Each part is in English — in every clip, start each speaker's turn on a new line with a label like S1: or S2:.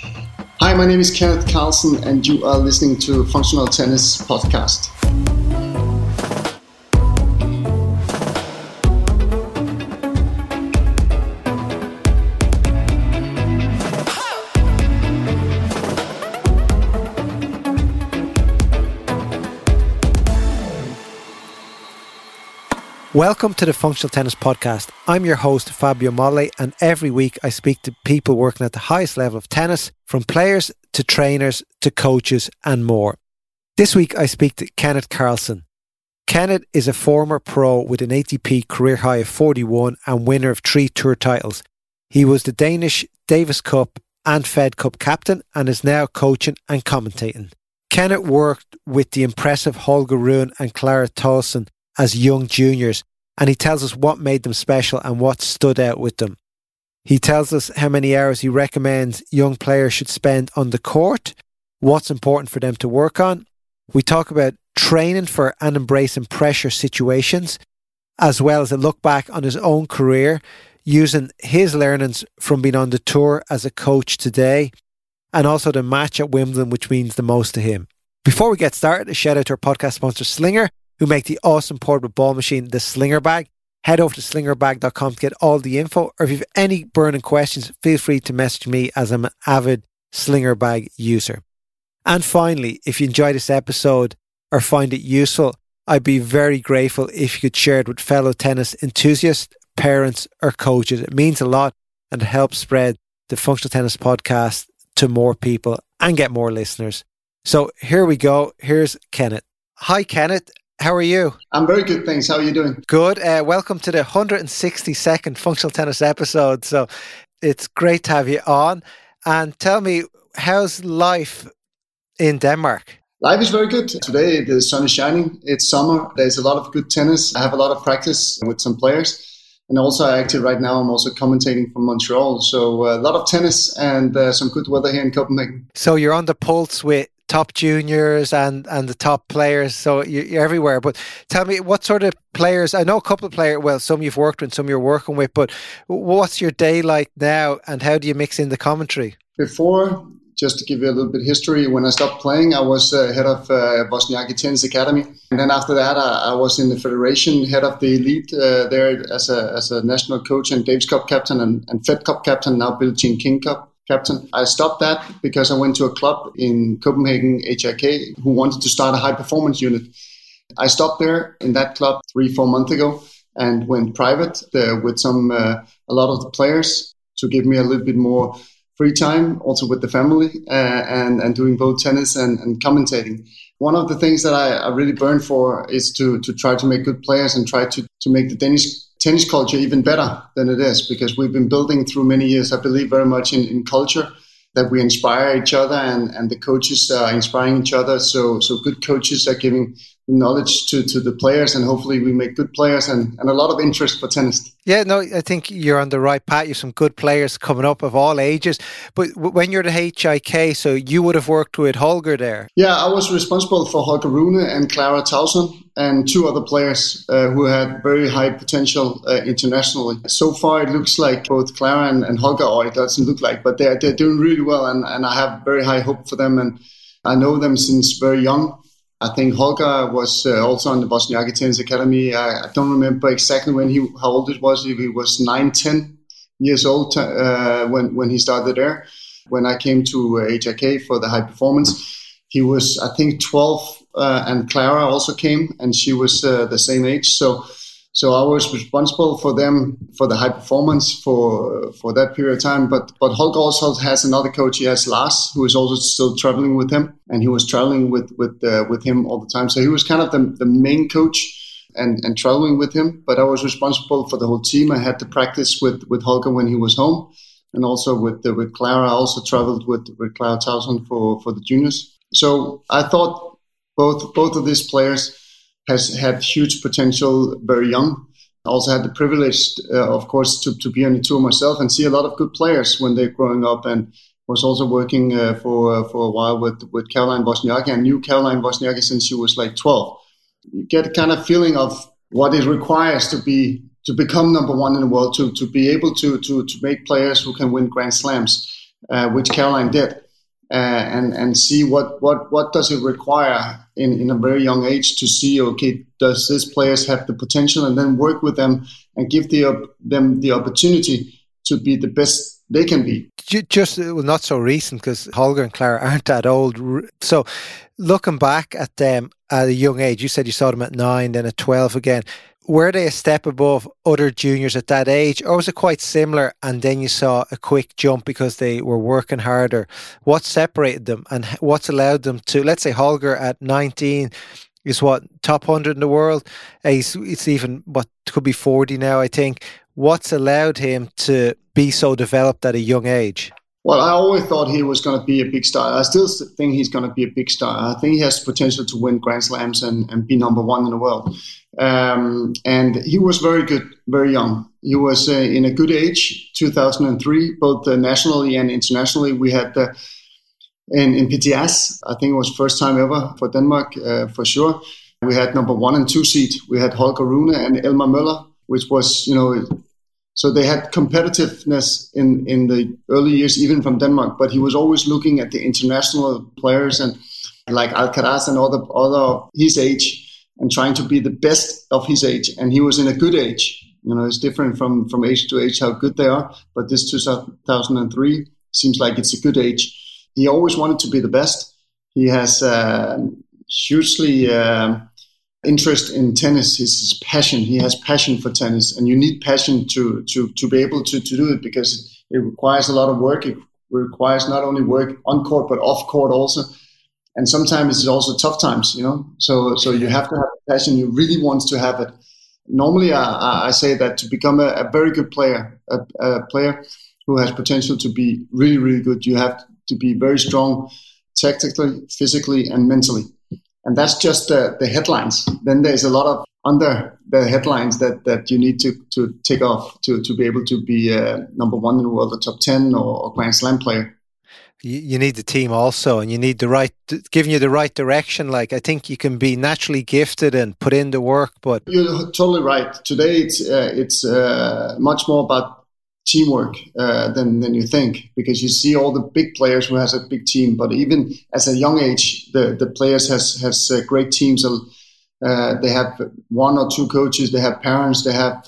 S1: Hi, my name is Kenneth Carlsen, and you are listening to Functional Tennis Podcast.
S2: Welcome to the Functional Tennis Podcast. I'm your host, Fabio Molle, and every week I speak to people working at the highest level of tennis, from players to trainers to coaches and more. This week I speak to Kenneth Carlsen. Kenneth is a former pro with an ATP career high of 41 and winner of three tour titles. He was the Danish Davis Cup and Fed Cup captain and is now coaching and commentating. Kenneth worked with the impressive Holger Rune and Clara Tauson as young juniors and he tells us what made them special and what stood out with them. He tells us how many hours he recommends young players should spend on the court, what's important for them to work on. We talk about training for and embracing pressure situations, as well as a look back on his own career, using his learnings from being on the tour as a coach today, and also the match at Wimbledon, which means the most to him. Before we get started, a shout out to our podcast sponsor, Slinger who make the awesome portable ball machine, the Slinger Bag. Head over to slingerbag.com to get all the info. Or if you have any burning questions, feel free to message me as I'm an avid Slinger Bag user. And finally, if you enjoy this episode or find it useful, I'd be very grateful if you could share it with fellow tennis enthusiasts, parents, or coaches. It means a lot and helps spread the Functional Tennis Podcast to more people and get more listeners. So here we go. Here's Kenneth. Hi, Kenneth. How are you?
S1: I'm very good, thanks. How are you doing?
S2: Good. Uh, welcome to the 162nd Functional Tennis episode. So it's great to have you on. And tell me, how's life in Denmark?
S1: Life is very good. Today the sun is shining. It's summer. There's a lot of good tennis. I have a lot of practice with some players. And also, I actually, right now, I'm also commentating from Montreal. So, uh, a lot of tennis and uh, some good weather here in Copenhagen.
S2: So, you're on the pulse with top juniors and and the top players. So you're everywhere. But tell me, what sort of players? I know a couple of players. Well, some you've worked with, some you're working with. But what's your day like now, and how do you mix in the commentary?
S1: Before, just to give you a little bit history, when I stopped playing, I was uh, head of uh, Wozniacki Tennis Academy, and then after that, I, I was in the federation, head of the elite uh, there as a as a national coach and Davis Cup captain and, and Fed Cup captain. Now Billie Jean King Cup captain. I stopped that because I went to a club in Copenhagen, HIK, who wanted to start a high performance unit. I stopped there in that club three, four months ago and went private with some uh, a lot of the players to give me a little bit more free time, also with the family, uh, and and doing both tennis and, and commentating. One of the things that I, I really burn for is to to try to make good players and try to to make the Danish tennis culture even better than it is because we've been building through many years. I believe very much in, in culture that we inspire each other and, and the coaches are inspiring each other. So, so good coaches are giving knowledge to, to the players and hopefully we make good players and, and a lot of interest for tennis.
S2: Yeah, no, I think you're on the right path. You have some good players coming up of all ages. But when you're the HIK, so you would have worked with Holger there.
S1: Yeah, I was responsible for Holger Rune and Clara Tauson and two other players uh, who had very high potential uh, internationally. So far, it looks like both Clara and, and Holger, or it doesn't look like, but they're, they're doing really well and, and I have very high hope for them. And I know them since very young I think Holger was uh, also on the Wozniacki Tennis Academy. I, I, don't remember exactly when he how old it was. If he was nine, ten years old uh, when when he started there. When I came to uh, HIK for the high performance, he was I think twelve, uh, and Clara also came, and she was uh, the same age. So so I was responsible for them for the high performance for for that period of time. But but Holger also has another coach. He has Lars, who is also still traveling with him, and he was traveling with with uh, with him all the time. So he was kind of the, the main coach and and traveling with him. But I was responsible for the whole team. I had to practice with with Holger when he was home, and also with with Clara. I also traveled with with Clara Tauson for for the juniors. So I thought both both of these players has had huge potential very young. I also had the privilege, uh, of course, to, to be on the tour myself and see a lot of good players when they're growing up and was also working uh, for uh, for a while with, with Caroline Wozniacki. I knew Caroline Wozniacki since she was like 12. You get a kind of feeling of what it requires to be to become number one in the world, to, to be able to, to, to make players who can win Grand Slams. uh, which Caroline did, Uh, and and see what what what does it require in in a very young age to see okay does this players have the potential and then work with them and give the them the opportunity to be the best they can be.
S2: Just uh, well, not so recent because Holger and Clara aren't that old. So, looking back at them at a young age, you said you saw them at nine, then at twelve again were they a step above other juniors at that age, or was it quite similar? And then you saw a quick jump because they were working harder. What separated them, and what's allowed them to? Let's say Holger at nineteen is what top hundred in the world. Uh, he's, it's even what could be forty now, I think. What's allowed him to be so developed at a young age?
S1: Well, I always thought he was going to be a big star. I still think he's going to be a big star. I think he has potential to win Grand Slams and, and be number one in the world. Um, and he was very good, very young. He was uh, in a good age, 2003, both uh, nationally and internationally. We had uh, in, in PTS, I think it was first time ever for Denmark, uh, for sure. We had number one and two seed. We had Holger Rune and Elmer Møller, which was, you know, so they had competitiveness in, in the early years, even from Denmark. But he was always looking at the international players and like Alcaraz and other other of his age and trying to be the best of his age. And he was in a good age. You know, it's different from, from age to age how good they are. But this 2003 seems like it's a good age. He always wanted to be the best. He has uh, hugely uh, interest in tennis. His, his passion. He has passion for tennis, and you need passion to to to be able to to do it because it requires a lot of work. It requires not only work on court but off court also and sometimes it's also tough times, you know. So so you have to have passion. You really want to have it. Normally, I, I say that to become a, a very good player, a, a, player who has potential to be really really good, you have to be very strong, tactically, physically, and mentally. And that's just the, the headlines. Then there's a lot of under the headlines that, that you need to, to take off to, to be able to be uh, number one in the world, a top 10 or, or Grand Slam player
S2: you, you need the team also, and you need the right, giving you the right direction. Like I think you can be naturally gifted and put in the work, but
S1: you're totally right. Today it's uh, it's uh, much more about teamwork uh, than than you think because you see all the big players who has a big team, but even as a young age, the the players has has uh, great teams. Uh, they have one or two coaches. They have parents. They have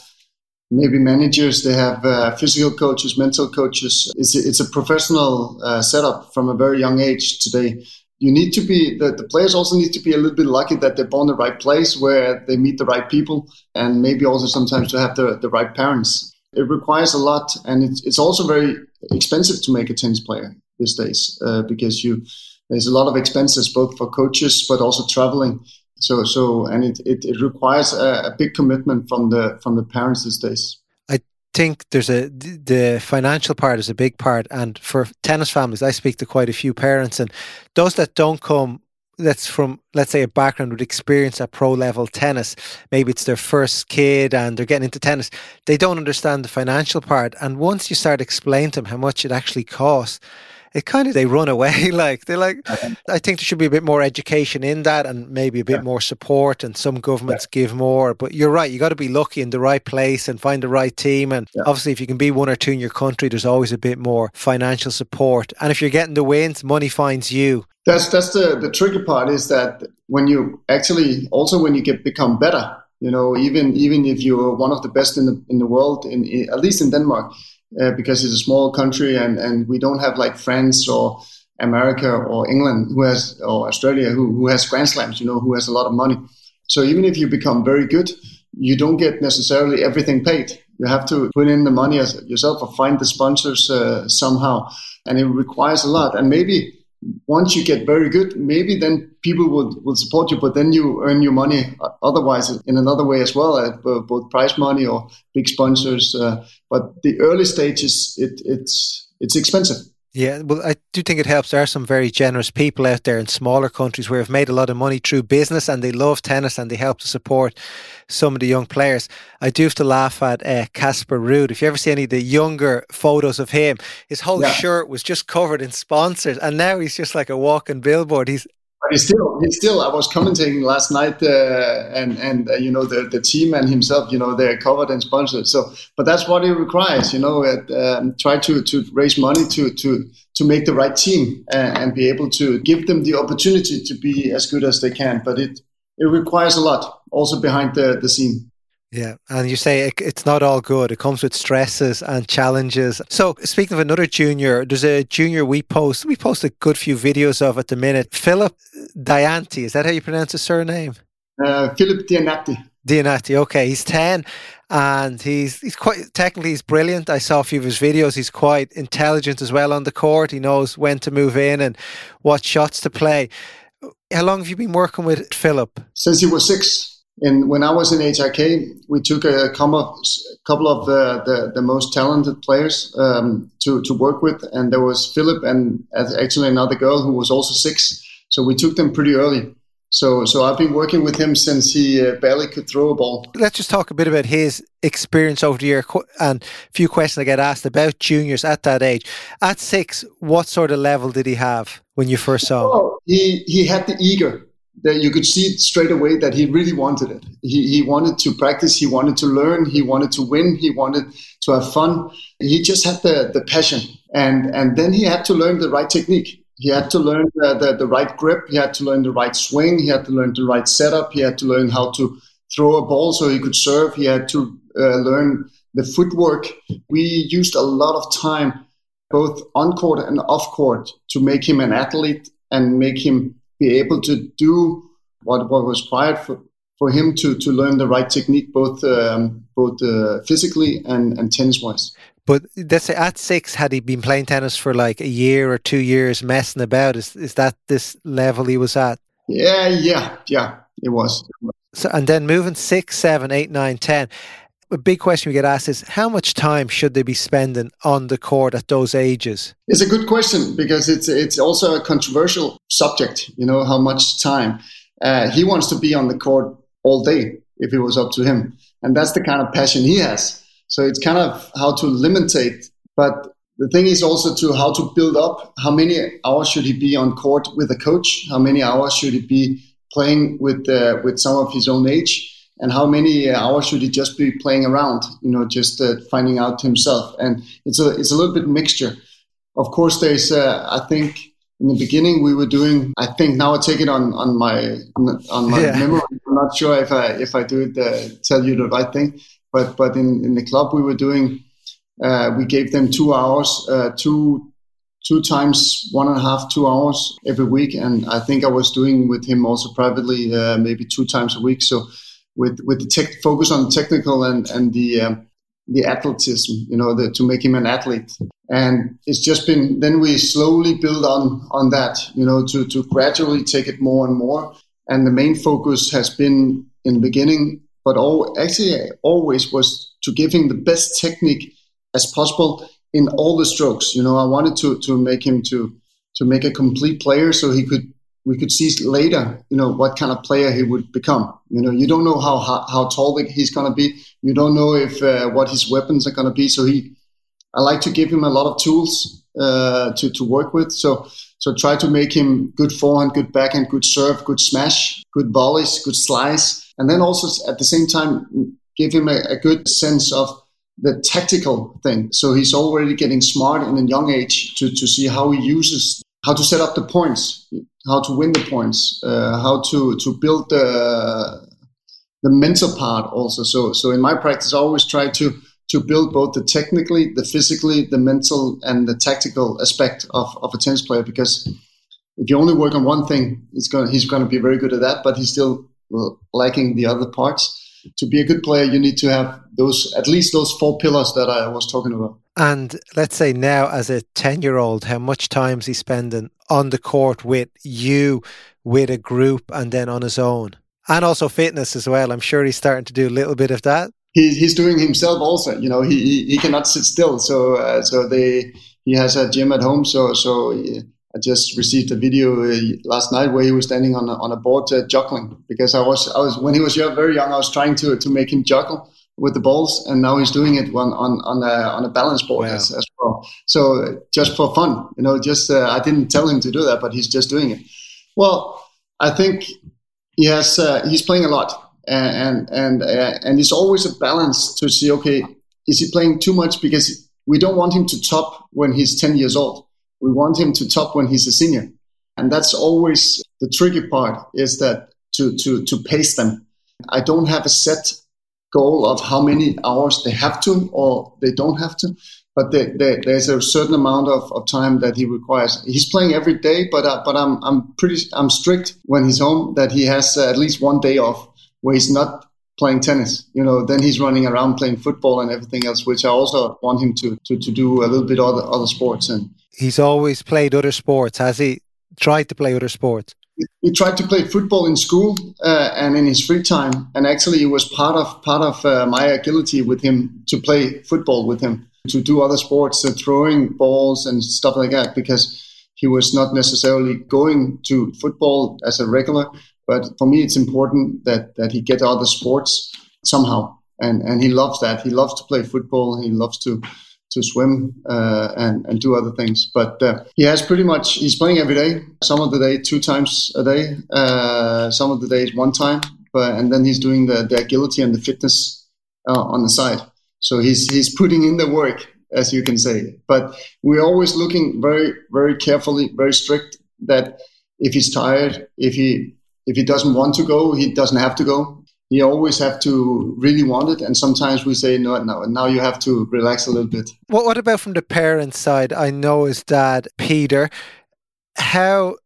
S1: maybe managers, they have uh, physical coaches, mental coaches. It's a, it's a professional uh, setup from a very young age today. You need to be, the, the players also need to be a little bit lucky that they're born the right place where they meet the right people and maybe also sometimes to have the, the right parents. It requires a lot and it's, it's also very expensive to make a tennis player these days uh, because you, there's a lot of expenses both for coaches but also traveling. So so and it, it, it requires a, a, big commitment from the from the parents these days.
S2: I think there's a the financial part is a big part and for tennis families i speak to quite a few parents and those that don't come that's from let's say a background with experience at pro level tennis. Maybe it's their first kid and they're getting into tennis. They don't understand the financial part. And once you start explaining to them how much it actually costs it kind of they run away like they're like uh-huh. i think there should be a bit more education in that and maybe a bit yeah. more support and some governments yeah. give more but you're right you got to be lucky in the right place and find the right team and yeah. obviously if you can be one or two in your country there's always a bit more financial support and if you're getting the wins money finds you
S1: that's that's the the tricky part is that when you actually also when you get become better you know even even if you're one of the best in the in the world in, in at least in denmark uh, because it's a small country and, and we don't have like France or America or England who has or Australia who, who has Grand Slams, you know, who has a lot of money. So even if you become very good, you don't get necessarily everything paid. You have to put in the money yourself or find the sponsors uh, somehow, and it requires a lot. And maybe once you get very good, maybe then people will, will support you, but then you earn your money otherwise in another way as well, both prize money or big sponsors. Uh, but the early stages, it, it's it's expensive.
S2: Yeah, well, I do think it helps. There are some very generous people out there in smaller countries where have made a lot of money through business and they love tennis and they help to support some of the young players. I do have to laugh at uh, Casper uh, Ruud. If you ever see any of the younger photos of him, his whole yeah. shirt was just covered in sponsors and now he's just like a walking billboard. He's
S1: but he's still, he's still. I was commenting last night, uh, and and uh, you know the the team and himself, you know, they're covered and sponsored. So, but that's what it requires, you know. um, try to to raise money to to to make the right team and, and be able to give them the opportunity to be as good as they can. But it it requires a lot, also behind the the scene.
S2: Yeah, and you say it, it's not all good. It comes with stresses and challenges. So, speaking of another junior, there's a junior we post. We post a good few videos of at the minute. Philip Dianti, is that how you pronounce his surname?
S1: Uh, Philip Dianati.
S2: Dianati, okay. He's 10 and he's he's quite technically he's brilliant. I saw a few of his videos. He's quite intelligent as well on the court. He knows when to move in and what shots to play. How long have you been working with Philip?
S1: Since he was six. And when I was in HIK, we took a couple of the, the, the most talented players um, to, to work with. And there was Philip and actually another girl who was also six. So we took them pretty early. So, so I've been working with him since he uh, barely could throw a ball.
S2: Let's just talk a bit about his experience over the year and a few questions I get asked about juniors at that age. At six, what sort of level did he have when you first saw him?
S1: Oh, he, he had the eager that you could see straight away that he really wanted it. He, he wanted to practice, he wanted to learn, he wanted to win, he wanted to have fun. He just had the, the passion. And, and then he had to learn the right technique. He had to learn the, the, the right grip, he had to learn the right swing, he had to learn the right setup, he had to learn how to throw a ball so he could serve, he had to uh, learn the footwork. We used a lot of time, both on court and off court, to make him an athlete and make him be able to do what, what was required for, for him to, to learn the right technique, both um, both uh, physically and, and tennis wise.
S2: But let's say at six, had he been playing tennis for like a year or two years, messing about, is is that this level he was at?
S1: Yeah, yeah, yeah, it was.
S2: So, and then moving six, seven, eight, nine, ten a big question we get asked is how much time should they be spending on the court at those ages?
S1: It's a good question because it's it's also a controversial subject. You know how much time uh, he wants to be on the court all day if it was up to him, and that's the kind of passion he has. So it's kind of how to limitate, but the thing is also to how to build up. How many hours should he be on court with a coach? How many hours should he be playing with uh, with some of his own age? and how many hours should he just be playing around you know just uh, finding out himself and it's a it's a little bit mixture of course there's uh, i think in the beginning we were doing i think now i take it on on my on my yeah. memory i'm not sure if i if i do it uh, tell you the right thing but but in in the club we were doing uh, we gave them two hours uh, two two times one and a half two hours every week and i think i was doing with him also privately uh, maybe two times a week so with with the tech, focus on the technical and and the um, the athleticism, you know, the, to make him an athlete. And it's just been then we slowly build on on that, you know, to to gradually take it more and more. And the main focus has been in the beginning, but all actually always was to give him the best technique as possible in all the strokes. You know, I wanted to to make him to to make a complete player so he could we could see later, you know, what kind of player he would become. You know, you don't know how how, how tall he's going to be. You don't know if uh, what his weapons are going to be. So he, I like to give him a lot of tools uh, to to work with. So so try to make him good forehand, good backhand, good serve, good smash, good volleys, good slice, and then also at the same time give him a, a good sense of the tactical thing. So he's already getting smart in a young age to, to see how he uses how to set up the points, how to win the points, uh, how to to build the the mental part also. So so in my practice, I always try to to build both the technically, the physically, the mental, and the tactical aspect of, of a tennis player. Because if you only work on one thing, he's going he's going to be very good at that, but he's still lacking the other parts. To be a good player, you need to have those at least those four pillars that I was talking about.
S2: And let's say now, as a 10 year old, how much time is he spending on the court with you, with a group, and then on his own? And also fitness as well. I'm sure he's starting to do a little bit of that.
S1: He, he's doing himself also. You know, he, he, he cannot sit still. So uh, so they he has a gym at home. So so I just received a video uh, last night where he was standing on a, on a board uh, juggling because I was I was when he was very young I was trying to to make him juggle with the balls, and now he's doing it on on on a, on a balance board wow. as, as, well. So just for fun, you know, just uh, I didn't tell him to do that, but he's just doing it. Well, I think he has uh, he's playing a lot, and and and, uh, and it's always a balance to see. Okay, is he playing too much? Because we don't want him to top when he's ten years old. We want him to top when he's a senior, and that's always the tricky part. Is that to to to pace them. I don't have a set goal of how many hours they have to or they don't have to but they, they, there's a certain amount of, of time that he requires. He's playing every day, but uh, but I'm I'm pretty I'm strict when he's home that he has uh, at least one day off where he's not playing tennis. You know, then he's running around playing football and everything else, which I also want him to to, to do a little bit other other sports. And
S2: he's always played other sports. Has he tried to play other sports?
S1: he tried to play football in school uh, and in his free time and actually it was part of part of uh, my agility with him to play football with him to do other sports, uh, throwing balls and stuff like that, because he was not necessarily going to football as a regular. But for me, it's important that that he get other sports somehow, and and he loves that. He loves to play football. He loves to to swim uh, and and do other things. But uh, he has pretty much he's playing every day. Some of the day, two times a day. Uh, some of the days, one time. But and then he's doing the the agility and the fitness uh, on the side. So he's he's putting in the work, as you can say. But we're always looking very very carefully, very strict that if he's tired, if he if he doesn't want to go, he doesn't have to go. He always have to really want it, and sometimes we say no, no. And now you have to relax a little bit.
S2: What What about from the parents' side? I know his dad, Peter. How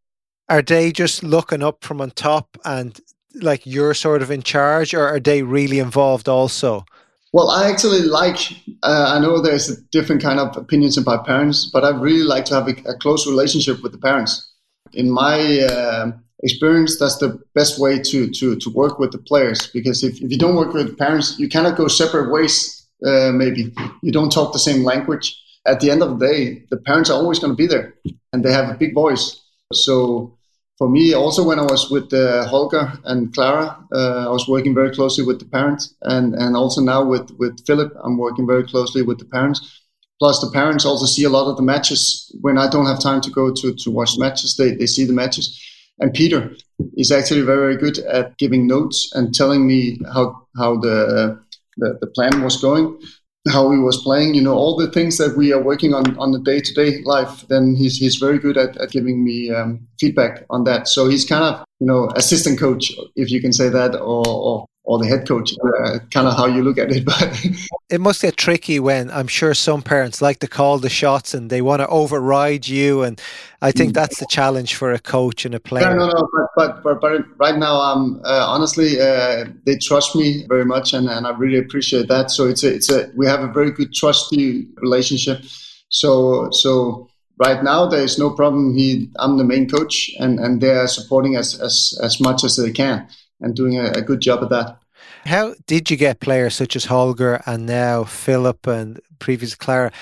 S2: are they just looking up from on top and like you're sort of in charge, or are they really involved also?
S1: Well, I actually like. Uh, I know there's a different kind of opinions about parents, but I really like to have a, a close relationship with the parents. In my uh, experience, that's the best way to to to work with the players because if, if you don't work with parents, you cannot go separate ways. Uh, maybe you don't talk the same language. At the end of the day, the parents are always going to be there, and they have a big voice. So for me, also when I was with uh, Holger and Clara, uh, I was working very closely with the parents, and and also now with with Philip, I'm working very closely with the parents. Plus, the parents also see a lot of the matches when I don't have time to go to to watch matches. They they see the matches, and Peter is actually very very good at giving notes and telling me how how the the, the plan was going how he was playing, you know, all the things that we are working on on the day to day life, then he's he's very good at, at giving me um, feedback on that. So he's kind of you know assistant coach, if you can say that, or, or or the head coach, uh, kind of how you look at it. But
S2: it must get tricky when I'm sure some parents like to call the shots and they want to override you, and I think mm. that's the challenge for a coach and a player.
S1: No, no, no. But but, but, but right now, um, uh, honestly, uh, they trust me very much, and, and I really appreciate that. So it's a it's a we have a very good trusty relationship. So so right now there is no problem. He I'm the main coach, and and they are supporting us as as much as they can and doing a, a good job at that.
S2: How did you get players such as Holger and now Philip and previous Clara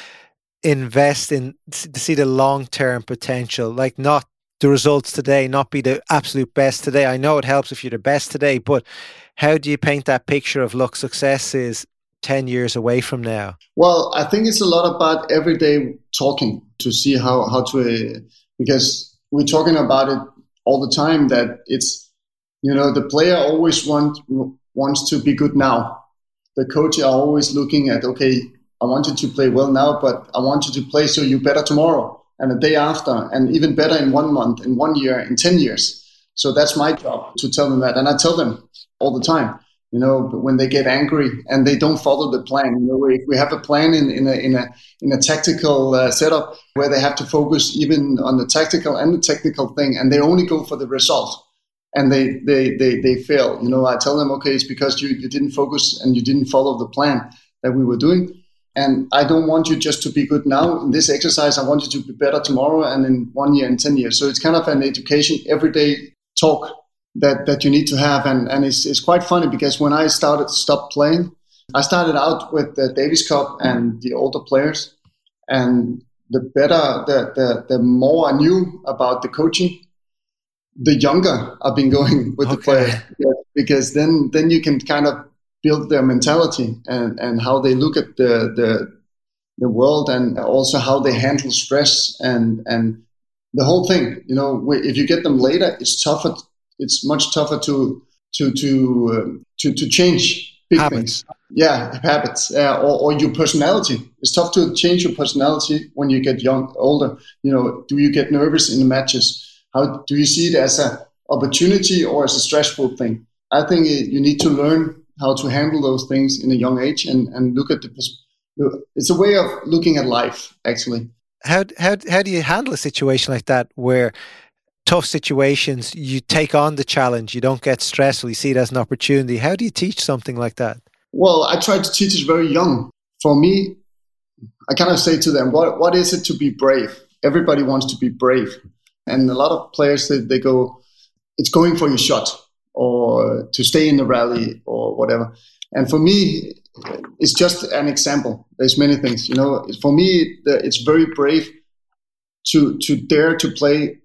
S2: invest in to see the long term potential, like not the results today, not be the absolute best today. I know it helps if you're the best today, but how do you paint that picture of look, success is 10 years away from now?
S1: Well, I think it's a lot about everyday talking to see how, how to, uh, because we're talking about it all the time that it's you know, the player always want, wants to be good now. The coach are always looking at, okay, I want you to play well now, but I want you to play so you better tomorrow and the day after, and even better in one month, in one year, in 10 years. So that's my job to tell them that. And I tell them all the time, you know, when they get angry and they don't follow the plan. You know, if we have a plan in, in, a, in, a, in a tactical uh, setup where they have to focus even on the tactical and the technical thing, and they only go for the result and they, they, they, they fail. You know, I tell them, okay, it's because you, you didn't focus and you didn't follow the plan that we were doing. And I don't want you just to be good now in this exercise. I want you to be better tomorrow and in one year and 10 years. So it's kind of an education, everyday talk that, that you need to have. And, and it's, it's quite funny because when I started to stop playing, I started out with the Davis Cup and the older players. And the better, the, the, the more I knew about the coaching, the younger I've been going with okay. the player because then then you can kind of build their mentality and, and how they look at the, the the world and also how they handle stress and and the whole thing. You know, if you get them later, it's tougher. it's much tougher to to to uh, to to change big habits. things. Yeah, habits uh, or, or your personality. It's tough to change your personality when you get young, older. You know, do you get nervous in the matches? How do you see it as an opportunity or as a stressful thing? I think you need to learn how to handle those things in a young age and, and look at the it's a way of looking at life actually.
S2: How how how do you handle a situation like that where tough situations you take on the challenge you don't get stressful you see it as an opportunity? How do you teach something like that?
S1: Well i try to teach it very young. For me i kind of say to them what what is it to be brave? Everybody wants to be brave and a lot of players they, they go it's going for your shot or to stay in the rally or whatever and for me it's just an example. There's many things, you know. For me, it's very brave to to dare to play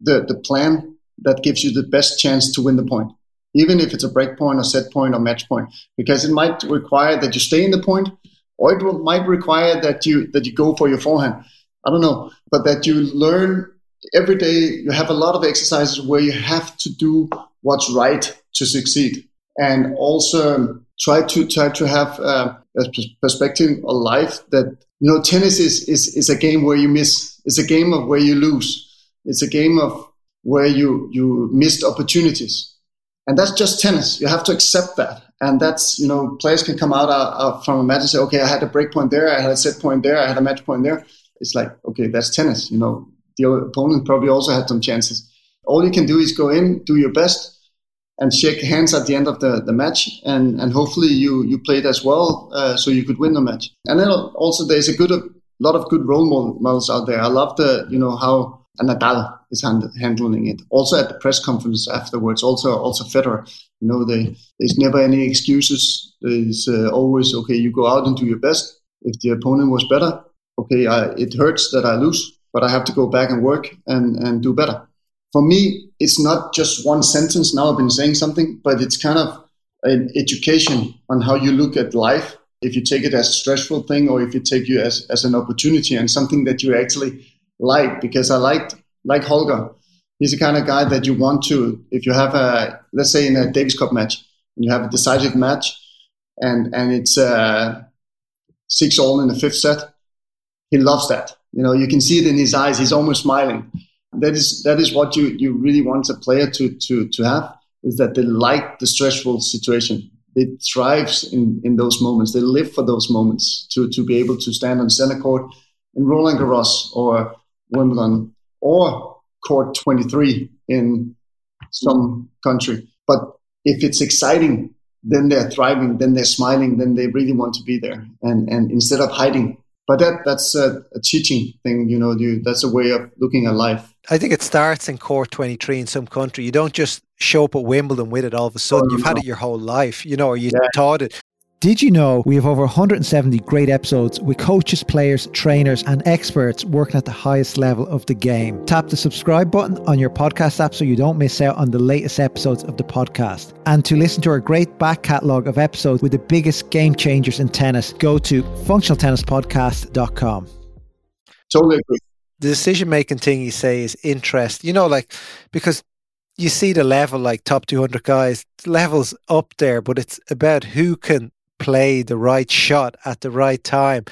S1: the the plan that gives you the best chance to win the point, even if it's a break point or set point or match point, because it might require that you stay in the point, or it might require that you that you go for your forehand. I don't know, but that you learn every day. You have a lot of exercises where you have to do what's right to succeed, and also try to try to have uh, a perspective of life that you know tennis is, is is a game where you miss. It's a game of where you lose. It's a game of where you you missed opportunities. And that's just tennis. You have to accept that. And that's you know players can come out uh, from a match and say okay i had a break point there. I had a set point there. I had a match point there. It's like okay that's tennis you know the opponent probably also had some chances all you can do is go in do your best and shake hands at the end of the, the match and, and hopefully you, you played as well uh, so you could win the match. And then also there's a good a lot of good role models out there. I love the you know how Nadal is hand, handling it. Also at the press conference afterwards, also also Federer. You know, they, there's never any excuses. There's uh, always okay. You go out and do your best. If the opponent was better, okay, I, it hurts that I lose, but I have to go back and work and and do better for me, it's not just one sentence. Now I've been saying something, but it's kind of an education on how you look at life. If you take it as a stressful thing or if you take you as, as an opportunity and something that you actually like, because I liked, like Holger, he's the kind of guy that you want to, if you have a, let's say in a Davis Cup match, and you have a decisive match and, and it's uh, six all in the fifth set, he loves that. You know, you can see it in his eyes. He's almost smiling that is that is what you you really want a player to to to have is that they like the stressful situation. They thrives in in those moments. They live for those moments to to be able to stand on center court in Roland Garros or Wimbledon or court 23 in some country. But if it's exciting, then they're thriving, then they're smiling, then they really want to be there. And and instead of hiding, but that that's a, a teaching thing, you know. You, that's a way of looking at life.
S2: I think it starts in court 23 in some country. You don't just show up at Wimbledon with it all of a sudden. Oh, You've no. had it your whole life, you know, or you yeah. taught it. Did you know we have over 170 great episodes with coaches, players, trainers, and experts working at the highest level of the game? Tap the subscribe button on your podcast app so you don't miss out on the latest episodes of the podcast. And to listen to our great back catalogue of episodes with the biggest game changers in tennis, go to functionaltennispodcast.com.
S1: Totally agree.
S2: The decision making thing you say is interest. You know, like, because you see the level like top 200 guys levels up there but it's about who can play the right shot at the right time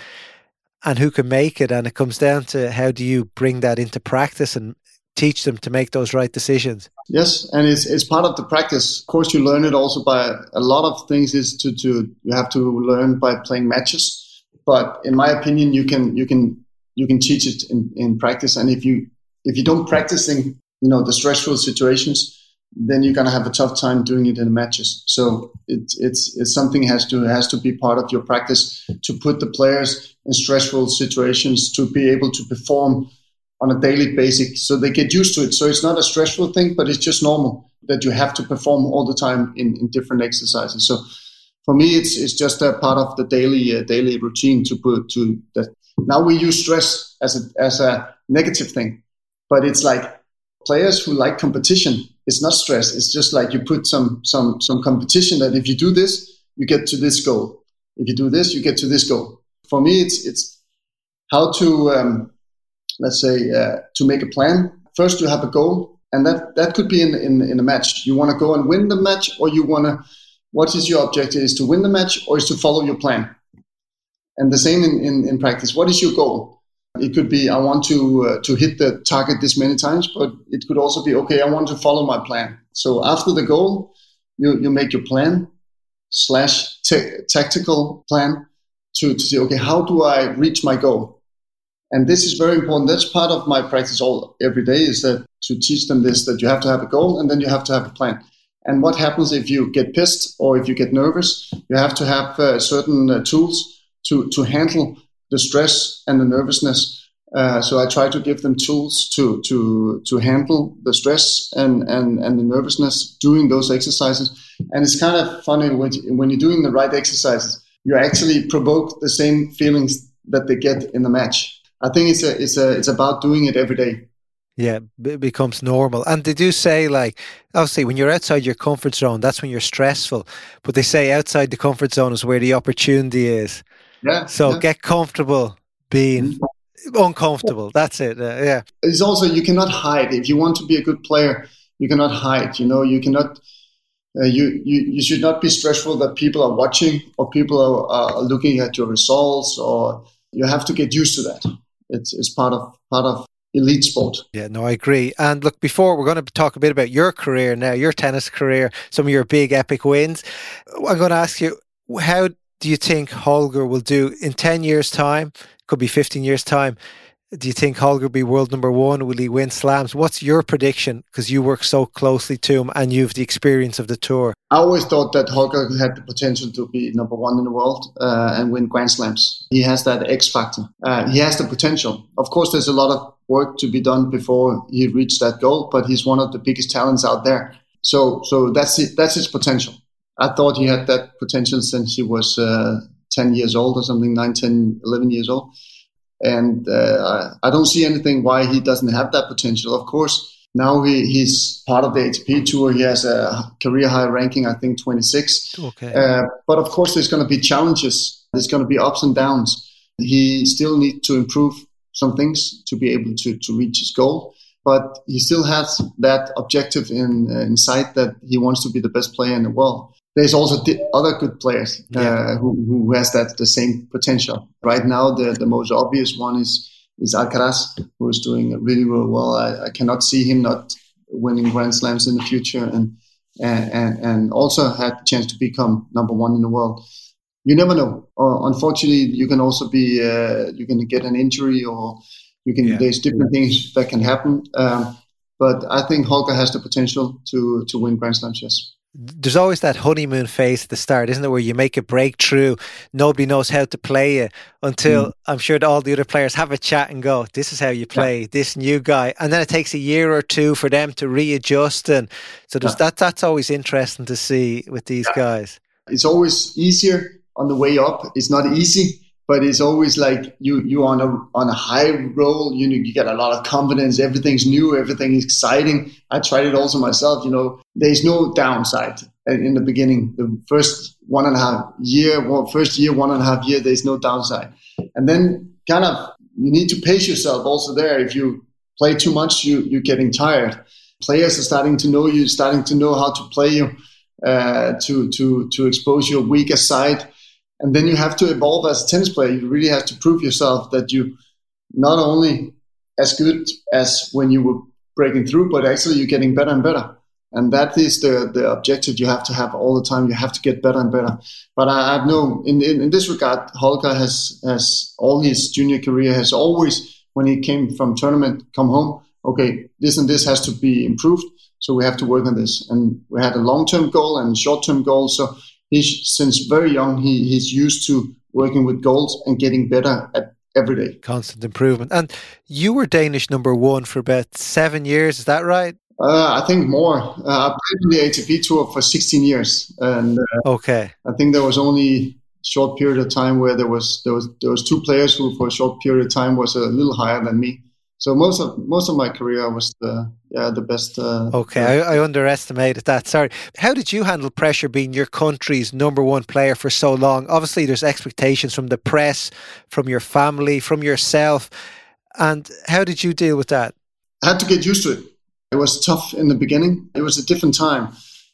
S2: and who can make it. And it comes down to how do you bring that into practice and teach them to make those right decisions.
S1: Yes, and it's, it's part of the practice. Of course, you learn it also by a lot of things is to, to you have to learn by playing matches. But in my opinion, you can you can you can teach it in, in practice. And if you if you don't practicing, you know, the stressful situations, then you're gonna have a tough time doing it in matches. So it's it's it's something has to has to be part of your practice to put the players in stressful situations to be able to perform on a daily basis so they get used to it. So it's not a stressful thing, but it's just normal that you have to perform all the time in, in different exercises. So for me, it's it's just a part of the daily uh, daily routine to put to that. Now we use stress as a as a negative thing, but it's like players who like competition it's not stress. It's just like you put some some some competition that if you do this, you get to this goal. If you do this, you get to this goal. For me, it's it's how to um, let's say uh, to make a plan. First, you have a goal, and that that could be in in, in a match. You want to go and win the match, or you want to. What is your objective? Is to win the match, or is to follow your plan? And the same in, in, in practice. What is your goal? It could be I want to uh, to hit the target this many times, but it could also be okay. I want to follow my plan. So after the goal, you you make your plan slash t- tactical plan to to say okay, how do I reach my goal? And this is very important. That's part of my practice all every day is that to teach them this that you have to have a goal and then you have to have a plan. And what happens if you get pissed or if you get nervous? You have to have uh, certain uh, tools to, to handle the stress and the nervousness. Uh, so I try to give them tools to, to, to handle the stress and, and, and the nervousness doing those exercises. And it's kind of funny when, when you're doing the right exercises, you actually provoke the same feelings that they get in the match. I think it's a, it's a, it's about doing it every day.
S2: Yeah, it becomes normal. And they do say, like, obviously, when you're outside your comfort zone, that's when you're stressful. But they say outside the comfort zone is where the opportunity is.
S1: Yeah.
S2: So
S1: yeah.
S2: get comfortable being mm-hmm. uncomfortable. That's it. Uh, yeah.
S1: It's also you cannot hide. If you want to be a good player, you cannot hide. You know, you cannot. Uh, you, you you should not be stressful that people are watching or people are, are looking at your results or you have to get used to that. It's it's part of part of elite sport.
S2: Yeah, no, I agree. And look, before we're going to talk a bit about your career now, your tennis career, some of your big epic wins. I'm going to ask you how do you think Holger will do in 10 years' time? Could be 15 years' time. Do you think Holger will be world number one? Will he win slams? What's your prediction? Because you work so closely to him and you've the experience of the tour.
S1: I always thought that Holger had the potential to be number one in the world uh, and win Grand Slams. He has that X factor. Uh, he has the potential. Of course, there's a lot of work to be done before he reached that goal, but he's one of the biggest talents out there. So, so that's it. That's his potential. I thought he had that potential since he was uh, 10 years old or something, 9, 10, 11 years old. And uh, I don't see anything why he doesn't have that potential. Of course, now he, he's part of the ATP tour. He has a career high ranking, I think 26.
S2: Okay.
S1: Uh, but of course, there's going to be challenges. There's going to be ups and downs. He still needs to improve some things to be able to, to reach his goal. But he still has that objective in, uh, in sight that he wants to be the best player in the world there's also the other good players uh, yeah. who, who has that the same potential. Right now, the, the most obvious one is is Alcaraz, who is doing really, really well. I, I cannot see him not winning Grand Slams in the future, and and and also had the chance to become number one in the world. You never know. Uh, unfortunately, you can also be uh, you can get an injury, or you can. Yeah. There's different things that can happen. Um, but I think Holger has the potential to to win Grand Slams. Yes
S2: there's always that honeymoon phase at the start, isn't it, where you make a breakthrough, nobody knows how to play you until mm. I'm sure all the other players have a chat and go, "This is how you play yeah. this new guy," and then it takes a year or two for them to readjust, and so there's yeah. that. That's always interesting to see with these yeah. guys.
S1: It's always easier on the way up. It's not easy but it's always like you you on a on a high roll. You know, you get a lot of confidence. Everything's new. Everything is exciting. I tried it also myself. You know, there's no downside in the beginning. The first one and a half year, well, first year, one and a half year, there's no downside, and then kind of you need to pace yourself also there. If you play too much, you you're getting tired. Players are starting to know you, starting to know how to play you, uh, to to to expose your weaker side and then you have to evolve as a tennis player. You really have to prove yourself that you not only as good as when you were breaking through, but actually you're getting better and better. And that is the, the objective you have to have all the time. You have to get better and better. But I, have no, in, in, in this regard, Holger has, has all his junior career has always, when he came from tournament, come home, okay, this and this has to be improved. So we have to work on this. And we had a long term goal and short term goal. So he's since very young he, he's used to working with goals and getting better at every day.
S2: Constant improvement. And you were Danish number one for about seven years, is that right?
S1: Uh, I think more. Uh, I played in the ATP tour for 16 years, and uh,
S2: okay,
S1: I think there was only a short period of time where there was there was there was two players who, for a short period of time, was a little higher than me. So most of most of my career was the yeah the best. Uh,
S2: okay, I, I, underestimated that. Sorry. How did you handle pressure being your country's number one player for so long? Obviously, there's expectations from the press, from your family, from yourself, and how did you deal with that?
S1: I had to get used to it. It was tough in the beginning. It was a different time.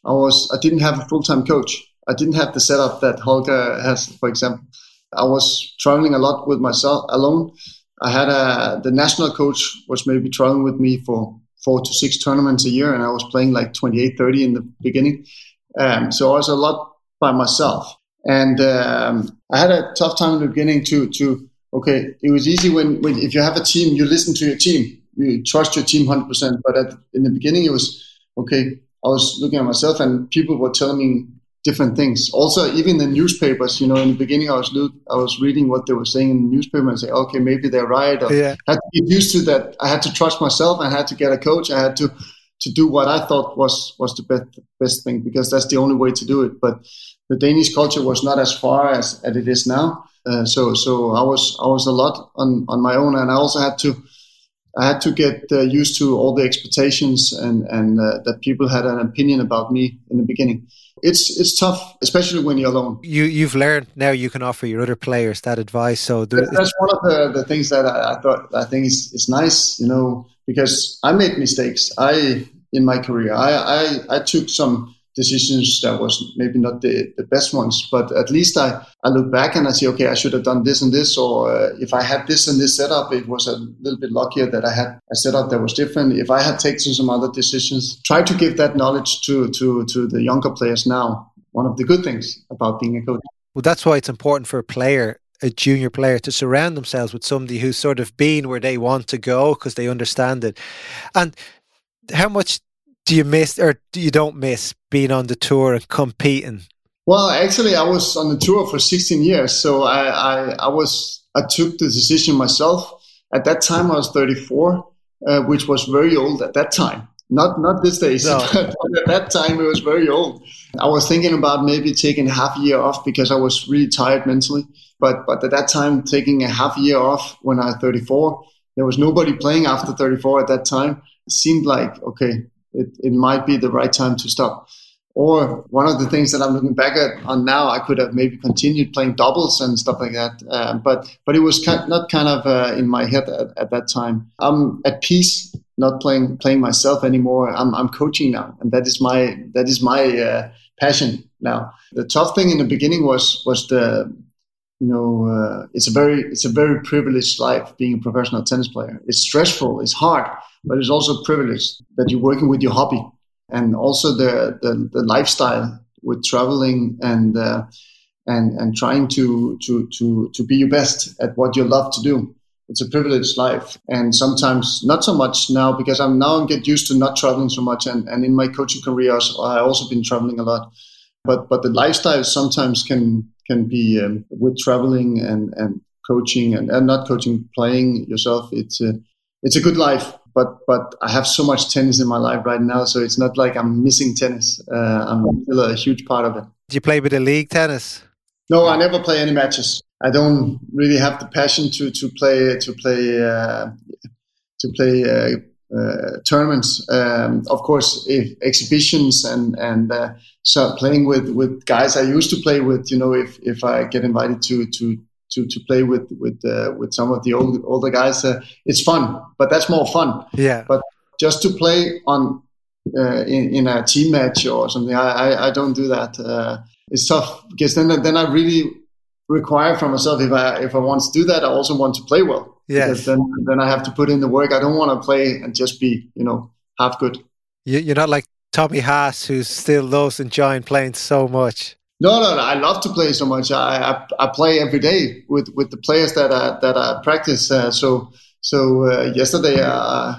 S1: I was I didn't have a full time coach. I didn't have the setup that Holger has, for example. I was traveling a lot with myself alone. I had a the national coach was maybe traveling with me for four to six tournaments a year, and I was playing like 28, 30 in the beginning. Um, so I was a lot by myself, and um, I had a tough time in the beginning to to okay. It was easy when, when if you have a team, you listen to your team, you trust your team 100. percent But at, in the beginning, it was okay. I was looking at myself, and people were telling me different things. Also, even the newspapers, you know, in the beginning, I was I was reading what they were saying in the newspaper and say, okay, maybe they're right. Or yeah. I had to get used to that. I had to trust myself. I had to get a coach. I had to to do what I thought was was the best best thing because that's the only way to do it. But the Danish culture was not as far as, as it is now. Uh, so so I was I was a lot on on my own, and I also had to I had to get uh, used to all the expectations and and uh, that people had an opinion about me in the beginning. It's it's tough, especially when you're alone.
S2: You you've learned now you can offer your other players that advice. So
S1: there, that's one of the, the things that I, I thought I think is, is nice, you know, because I made mistakes. I in my career, I I, I took some decisions that was maybe not the, the best ones, but at least I, I look back and I say, okay, I should have done this and this, or uh, if I had this and this setup, it was a little bit luckier that I had a setup that was different. If I had taken some other decisions, try to give that knowledge to, to, to the younger players now. One of the good things about being a coach.
S2: Well, that's why it's important for a player a junior player to surround themselves with somebody who's sort of been where they want to go because they understand it. And how much do you miss or do you don't miss being on the tour and competing?
S1: Well, actually, I was on the tour for 16 years, so I, I, I was I took the decision myself. At that time, I was 34, uh, which was very old at that time. Not not these days, no. at that time it was very old. I was thinking about maybe taking half a year off because I was really tired mentally. But but at that time, taking a half year off when I was 34, there was nobody playing after 34 at that time. It seemed like okay, it, it might be the right time to stop. Or one of the things that I'm looking back at on now, I could have maybe continued playing doubles and stuff like that. Uh, but but it was kind, not kind of uh, in my head at, at, that time. I'm at peace, not playing playing myself anymore. I'm I'm coaching now, and that is my that is my uh, passion now. The tough thing in the beginning was was the you know uh, it's a very it's a very privileged life being a professional tennis player. It's stressful, it's hard but it's also a privilege that you're working with your hobby and also the, the, the lifestyle with traveling and, uh, and, and trying to, to, to, to be your best at what you love to do. It's a privileged life. And sometimes not so much now because I'm now I get used to not traveling so much. And, and in my coaching career, I also been traveling a lot. But, but the lifestyle sometimes can, can be um, with traveling and, and coaching and, and not coaching, playing yourself. It's a, it's a good life but but I have so much tennis in my life right now, so it's not like I'm missing tennis. Uh, I'm still a huge part of it.
S2: Do you play a bit of league tennis?
S1: No, I never play any matches. I don't really have the passion to to play to play uh, to play uh, uh tournaments. Um, of course, if exhibitions and and uh, so playing with with guys I used to play with, you know, if if I get invited to to to to play with with uh, with some of the old, older guys. Uh, it's fun, but that's more fun.
S2: Yeah.
S1: But just to play on uh, in, in a team match or something, I I, I don't do that. Uh, it's tough because then then I really require from myself if I if I want to do that, I also want to play well. Because then then I have to put in the work. I don't want to play and just be you know half good.
S2: You, you're not like Tommy Haas, who's still loves enjoying playing so much.
S1: No, no, no, I love to play so much. I, I, I play every day with, with the players that I, that I practice. Uh, so so uh, yesterday, uh,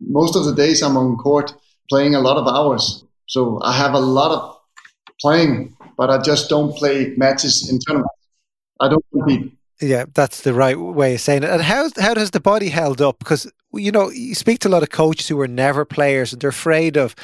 S1: most of the days I'm on court playing a lot of hours. So I have a lot of playing, but I just don't play matches in tournaments. I don't compete.
S2: Yeah, that's the right way of saying it. And how how does the body held up? Because you know you speak to a lot of coaches who are never players and they're afraid of,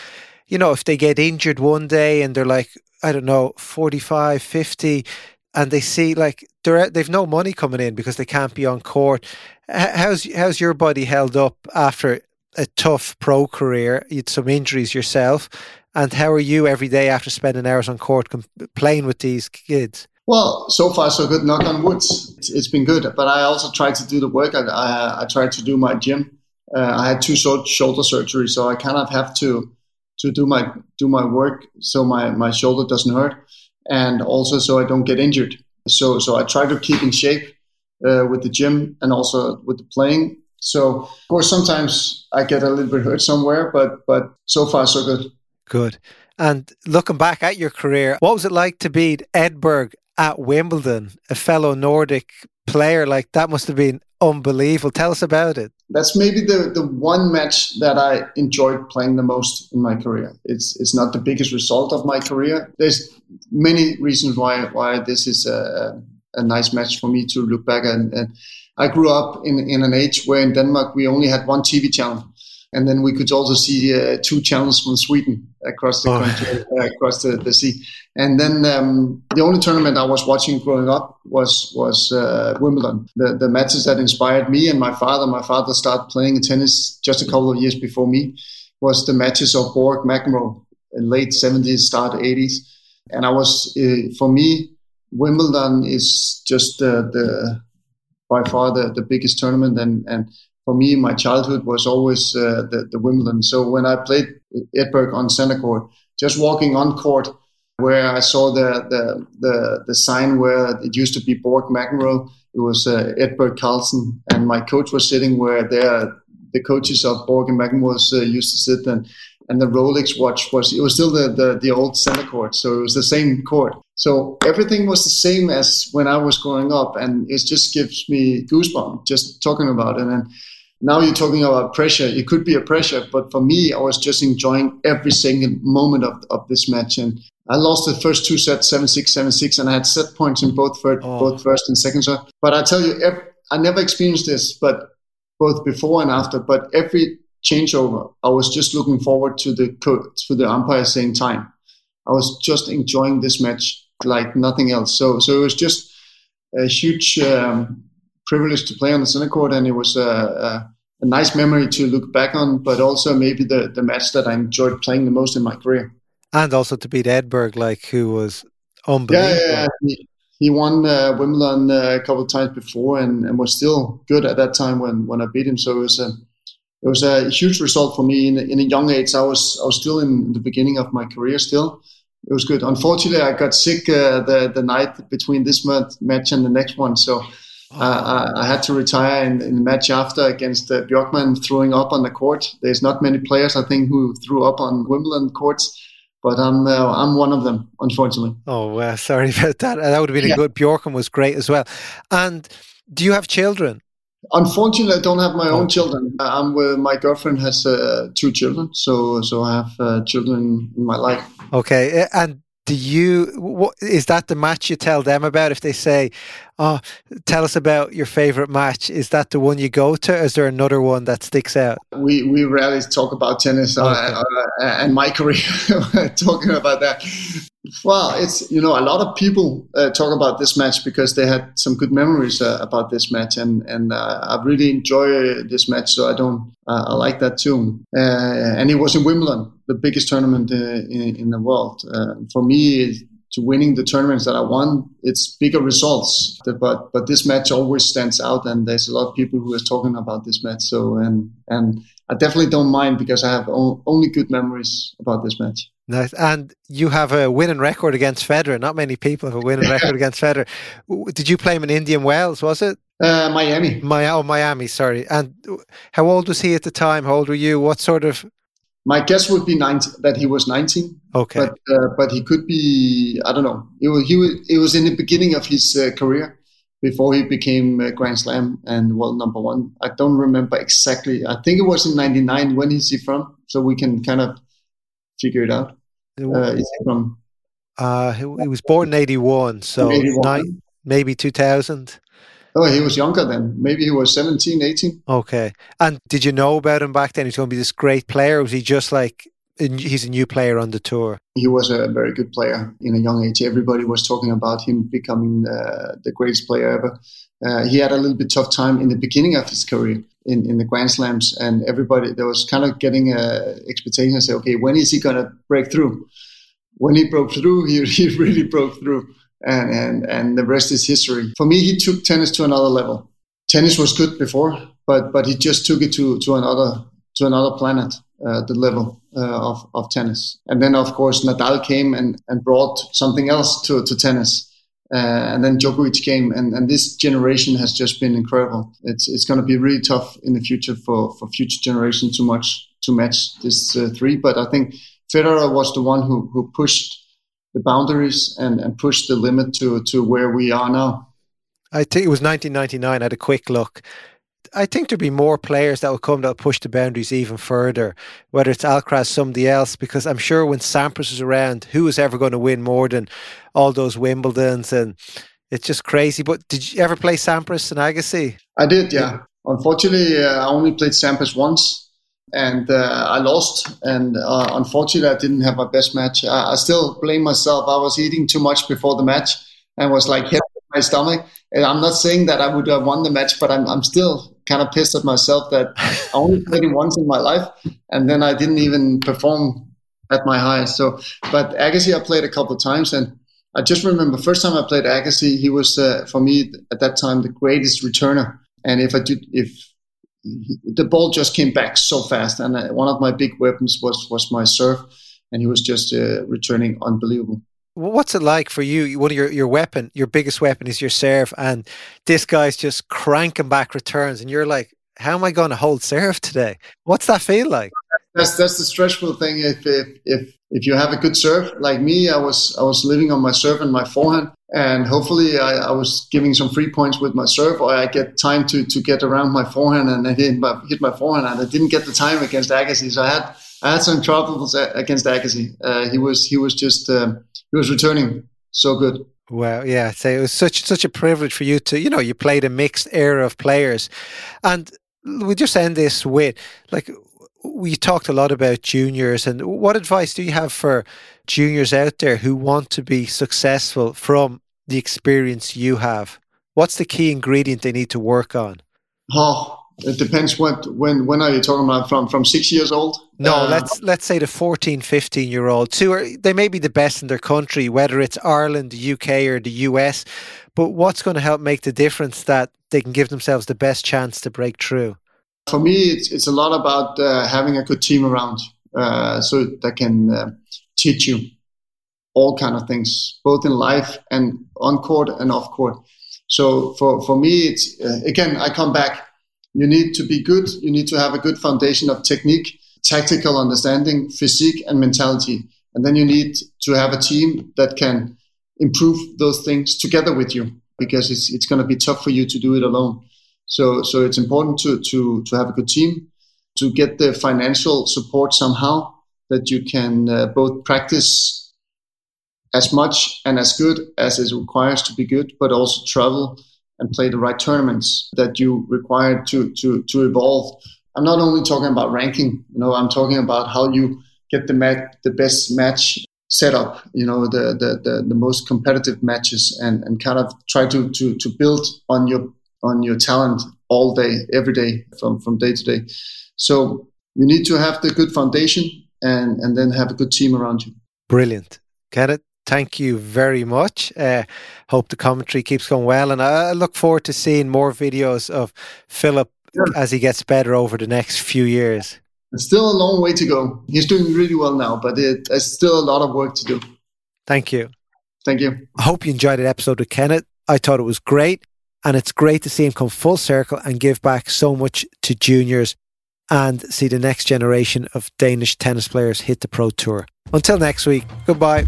S2: you know, if they get injured one day and they're like, I don't know, 45, 50, and they see like they're they've no money coming in because they can't be on court. How's how's your body held up after a tough pro career? You had some injuries yourself, and how are you every day after spending hours on court playing with these kids?
S1: Well, so far so good. Knock on wood, it's, it's been good. But I also try to do the work. I, I, I try to do my gym Uh, I had two shoulder surgeries, so I kind of have to to do my do my work so my, my shoulder doesn't hurt, and also so I don't get injured. So so I try to keep in shape uh, with the gym and also with the playing. So of course sometimes I get a little bit hurt somewhere, but but so far so good.
S2: Good. And looking back at your career, what was it like to beat Edberg at Wimbledon, a fellow Nordic player? Like that must have been unbelievable. Tell us about it.
S1: That's maybe the, the one match that I enjoyed playing the most in my career. It's it's not the biggest result of my career. There's many reasons why why this is a, a nice match for me to look back and, and I grew up in, in an age where in Denmark we only had one TV channel and then we could also see uh, two channels from Sweden across the oh. country, uh, across the, the sea. And then um, the only tournament I was watching growing up was was uh, Wimbledon. The the matches that inspired me and my father. My father started playing tennis just a couple of years before me. Was the matches of Borg McEnroe in late seventies, start eighties, and I was uh, for me Wimbledon is just the by far the, the biggest tournament and and for me, my childhood was always uh, the, the Wimbledon. So when I played Edberg on center court, just walking on court where I saw the, the, the, the sign where it used to be Borg McEnroe, it was uh, Edberg Carlsen, and my coach was sitting where there the coaches of Borg and McEnroe uh, used to sit, and and the Rolex watch was it was still the, the the old center court, so it was the same court. So everything was the same as when I was growing up, and it just gives me goosebumps just talking about it. And now you're talking about pressure. It could be a pressure, but for me, I was just enjoying every single moment of, of this match. And I lost the first two sets, 7 6, 7 6, and I had set points in both, first, oh. both first and second set. But I tell you, every, I never experienced this, but both before and after. But every changeover, I was just looking forward to the to the umpire saying time. I was just enjoying this match like nothing else. So so it was just a huge um, privilege to play on the center court, and it was a, a, a, nice memory to look back on. But also maybe the the match that I enjoyed playing the most in my career,
S2: and also to beat Edberg, like who was unbelievable.
S1: Yeah, yeah, He, he won uh, Wimbledon uh, a couple of times before, and, and was still good at that time when when I beat him. So it was a it was a huge result for me in, in a young age. I was I was still in the beginning of my career still. It was good. Unfortunately, I got sick uh, the the night between this match and the next one, so uh, I, had to retire in, in, the match after against uh, Bjorkman throwing up on the court. There's not many players, I think, who threw up on Wimbledon courts, but I'm uh, I'm one of them, unfortunately.
S2: Oh, uh, sorry about that. That would have been yeah. a good. Bjorkman was great as well. And do you have children?
S1: Unfortunately, I don't have my own children. I'm with my girlfriend has uh, two children, so so I have uh, children in my life.
S2: Okay, and do you what, is that the match you tell them about? If they say oh tell us about your favorite match is that the one you go to is there another one that sticks out?
S1: We we rarely talk about tennis uh, okay. uh, uh, and my career talking about that well it's you know a lot of people uh, talk about this match because they had some good memories uh, about this match and and uh, i really enjoy this match so i don't i like that too and it was in wimbledon the biggest tournament in, in the world for me to winning the tournaments that I won, it's bigger results. But but this match always stands out, and there's a lot of people who are talking about this match. So and and I definitely don't mind because I have only good memories about this match.
S2: Nice. And you have a winning record against Federer. Not many people have a winning record against Federer. Did you play him in Indian Wells, was it?
S1: Uh, Miami.
S2: My, oh, Miami, sorry. And how old was he at the time? How old were you? What sort of
S1: my guess would be 19, that he was 19.
S2: Okay.
S1: But, uh, but he could be, I don't know. It was, he was, it was in the beginning of his uh, career before he became uh, Grand Slam and world number one. I don't remember exactly. I think it was in 99. When is he from? So we can kind of figure it out. Uh, is he from?
S2: Uh, he, he was born in 81. So 81. Nine, maybe 2000.
S1: Oh, he was younger then. Maybe he was 17, 18.
S2: Okay. And did you know about him back then? He's going to be this great player. was he just like he's a new player on the tour?
S1: He was a very good player in a young age. Everybody was talking about him becoming uh, the greatest player ever. Uh, he had a little bit tough time in the beginning of his career in, in the Grand Slams, and everybody there was kind of getting a expectation say, okay, when is he going to break through? When he broke through, he, he really broke through and, and, and the rest is history. For me, he took tennis to another level. Tennis was good before, but but he just took it to to another to another planet, uh, the level uh, of of tennis. And then of course Nadal came and and brought something else to to tennis. Uh, and then Djokovic came, and, and this generation has just been incredible. It's it's going to be really tough in the future for, for future generations to to match this uh, three. But I think Federer was the one who who pushed the boundaries and, and pushed the limit to to where we are now.
S2: I think it was 1999. I had a quick look. I think there'll be more players that will come that will push the boundaries even further, whether it's Alcaraz, somebody else, because I'm sure when Sampras was around, who was ever going to win more than all those Wimbledons? And it's just crazy. But did you ever play Sampras and Agassi?
S1: I did, yeah. Unfortunately, uh, I only played Sampras once and uh, I lost. And uh, unfortunately, I didn't have my best match. I, I, still blame myself. I was eating too much before the match and was like hit my stomach. And I'm not saying that I would have won the match, but I'm, I'm still kind of pissed at myself that I only played it once in my life, and then I didn't even perform at my highest. So, but Agassi I played a couple times, and I just remember first time I played Agassi, he was uh, for me at that time the greatest returner. And if I did, if the ball just came back so fast, and uh, one of my big weapons was was my serve, and he was just uh, returning unbelievable.
S2: What's it like for you? What your your weapon, your biggest weapon is your serve, and this guy's just cranking back returns, and you're like, "How am I going to hold serve today?" What's that feel like?
S1: That's that's the stressful thing. If if if if you have a good serve, like me, I was I was living on my serve and my forehand, and hopefully I, I was giving some free points with my serve, or I get time to to get around my forehand and I hit my hit my forehand, and I didn't get the time against Agassi, so I had I had some troubles against Agassi. Uh, he was he was just. Uh, he was returning so good.
S2: Well, yeah, so it was such such a privilege for you to, you know, you played a mixed era of players, and we just end this with like we talked a lot about juniors, and what advice do you have for juniors out there who want to be successful from the experience you have? What's the key ingredient they need to work on?
S1: Oh, it depends what when when are you talking about from from six years old?
S2: No uh, let's let's say the 14 15 year olds who are they may be the best in their country whether it's ireland the uk or the us but what's going to help make the difference that they can give themselves the best chance to break through?
S1: For me it's, it's a lot about uh, having a good team around uh, so that can uh, teach you all kind of things both in life and on court and off court. So for for me it's uh, again i come back you need to be good. You need to have a good foundation of technique, tactical understanding, physique, and mentality. And then you need to have a team that can improve those things together with you because it's, it's going to be tough for you to do it alone. So, so it's important to, to, to have a good team, to get the financial support somehow that you can uh, both practice as much and as good as it requires to be good, but also travel and play the right tournaments that you require to to to evolve. I'm not only talking about ranking, you know, I'm talking about how you get the match, the best match setup, you know, the, the the, the most competitive matches, and and kind of try to to to build on your on your talent all day, every day, from from day to day. So you need to have the good foundation and and then have a good team around you.
S2: Brilliant. Get it? Thank you very much. Uh, hope the commentary keeps going well, and I look forward to seeing more videos of Philip sure. as he gets better over the next few years.
S1: It's still a long way to go. He's doing really well now, but it, there's still a lot of work to do.
S2: Thank you.
S1: Thank you.
S2: I hope you enjoyed that episode with Kenneth. I thought it was great, and it's great to see him come full circle and give back so much to juniors and see the next generation of Danish tennis players hit the pro tour. Until next week, goodbye.